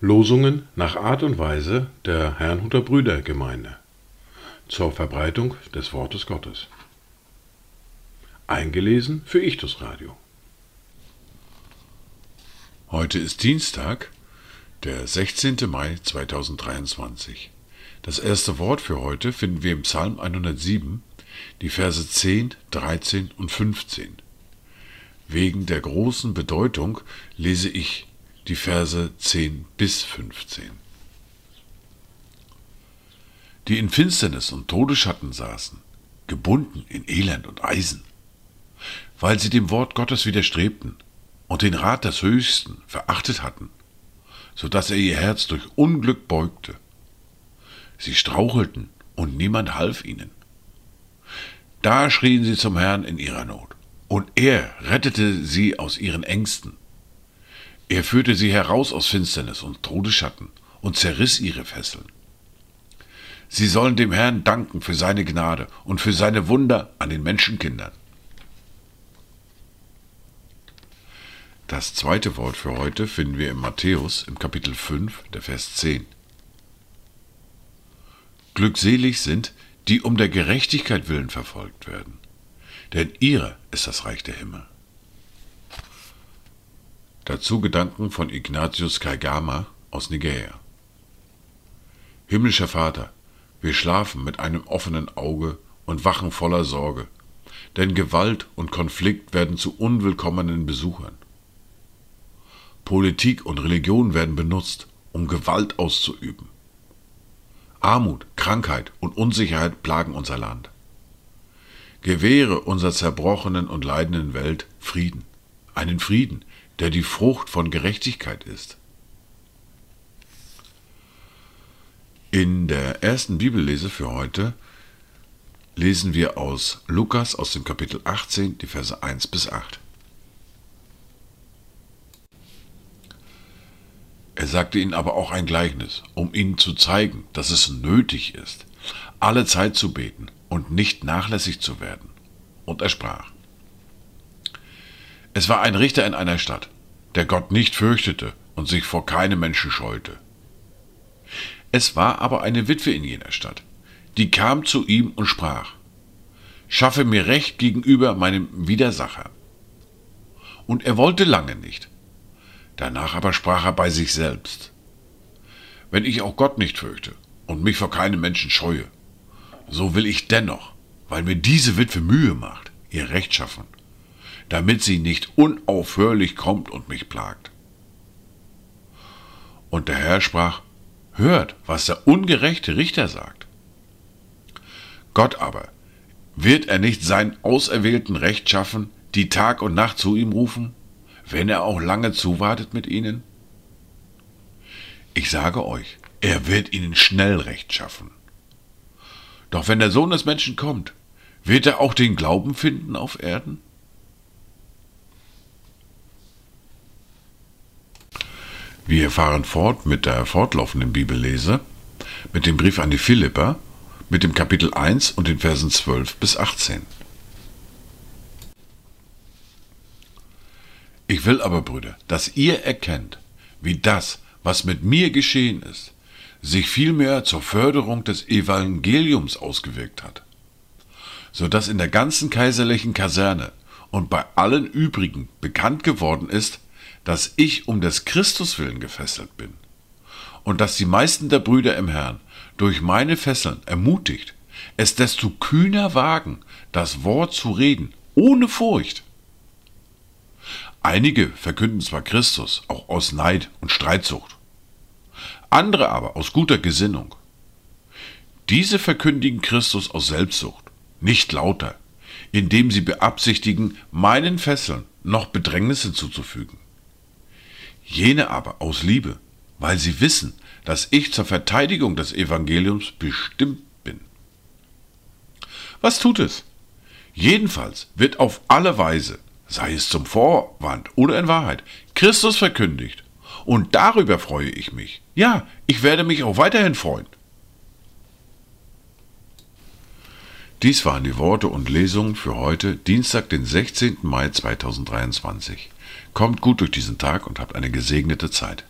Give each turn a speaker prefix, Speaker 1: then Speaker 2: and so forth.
Speaker 1: Losungen nach Art und Weise der Herrnhuter Brüdergemeinde zur Verbreitung des Wortes Gottes. Eingelesen für Ichtus Radio.
Speaker 2: Heute ist Dienstag, der 16. Mai 2023. Das erste Wort für heute finden wir im Psalm 107, die Verse 10, 13 und 15. Wegen der großen Bedeutung lese ich die Verse 10 bis 15. Die in Finsternis und Todesschatten saßen, gebunden in Elend und Eisen, weil sie dem Wort Gottes widerstrebten und den Rat des Höchsten verachtet hatten, so dass er ihr Herz durch Unglück beugte. Sie strauchelten und niemand half ihnen. Da schrien sie zum Herrn in ihrer Not, und er rettete sie aus ihren Ängsten. Er führte sie heraus aus Finsternis und Todesschatten und zerriss ihre Fesseln. Sie sollen dem Herrn danken für seine Gnade und für seine Wunder an den Menschenkindern. Das zweite Wort für heute finden wir in Matthäus im Kapitel 5, der Vers 10. Glückselig sind, die um der Gerechtigkeit willen verfolgt werden, denn ihre ist das Reich der Himmel. Dazu Gedanken von Ignatius Kaigama aus Nigeria. Himmlischer Vater, wir schlafen mit einem offenen Auge und wachen voller Sorge, denn Gewalt und Konflikt werden zu unwillkommenen Besuchern. Politik und Religion werden benutzt, um Gewalt auszuüben. Armut, Krankheit und Unsicherheit plagen unser Land. Gewähre unserer zerbrochenen und leidenden Welt Frieden, einen Frieden, der die Frucht von Gerechtigkeit ist. In der ersten Bibellese für heute lesen wir aus Lukas aus dem Kapitel 18 die Verse 1 bis 8. Er sagte ihnen aber auch ein Gleichnis, um ihnen zu zeigen, dass es nötig ist, alle Zeit zu beten und nicht nachlässig zu werden. Und er sprach, es war ein Richter in einer Stadt, der Gott nicht fürchtete und sich vor keinem Menschen scheute. Es war aber eine Witwe in jener Stadt, die kam zu ihm und sprach, Schaffe mir Recht gegenüber meinem Widersacher. Und er wollte lange nicht. Danach aber sprach er bei sich selbst, Wenn ich auch Gott nicht fürchte und mich vor keinem Menschen scheue, so will ich dennoch, weil mir diese Witwe Mühe macht, ihr Recht schaffen damit sie nicht unaufhörlich kommt und mich plagt. Und der Herr sprach, hört, was der ungerechte Richter sagt. Gott aber, wird er nicht seinen Auserwählten Recht schaffen, die Tag und Nacht zu ihm rufen, wenn er auch lange zuwartet mit ihnen? Ich sage euch, er wird ihnen schnell Recht schaffen. Doch wenn der Sohn des Menschen kommt, wird er auch den Glauben finden auf Erden? Wir fahren fort mit der fortlaufenden Bibellese, mit dem Brief an die Philipper, mit dem Kapitel 1 und den Versen 12 bis 18. Ich will aber, Brüder, dass ihr erkennt, wie das, was mit mir geschehen ist, sich vielmehr zur Förderung des Evangeliums ausgewirkt hat, so dass in der ganzen kaiserlichen Kaserne und bei allen übrigen bekannt geworden ist, dass ich um des Christus willen gefesselt bin und dass die meisten der Brüder im Herrn durch meine Fesseln ermutigt, es desto kühner wagen, das Wort zu reden, ohne Furcht. Einige verkünden zwar Christus auch aus Neid und Streitsucht, andere aber aus guter Gesinnung. Diese verkündigen Christus aus Selbstsucht, nicht lauter, indem sie beabsichtigen, meinen Fesseln noch Bedrängnisse zuzufügen jene aber aus Liebe, weil sie wissen, dass ich zur Verteidigung des Evangeliums bestimmt bin. Was tut es? Jedenfalls wird auf alle Weise, sei es zum Vorwand oder in Wahrheit, Christus verkündigt. Und darüber freue ich mich. Ja, ich werde mich auch weiterhin freuen. Dies waren die Worte und Lesungen für heute, Dienstag, den 16. Mai 2023. Kommt gut durch diesen Tag und habt eine gesegnete Zeit.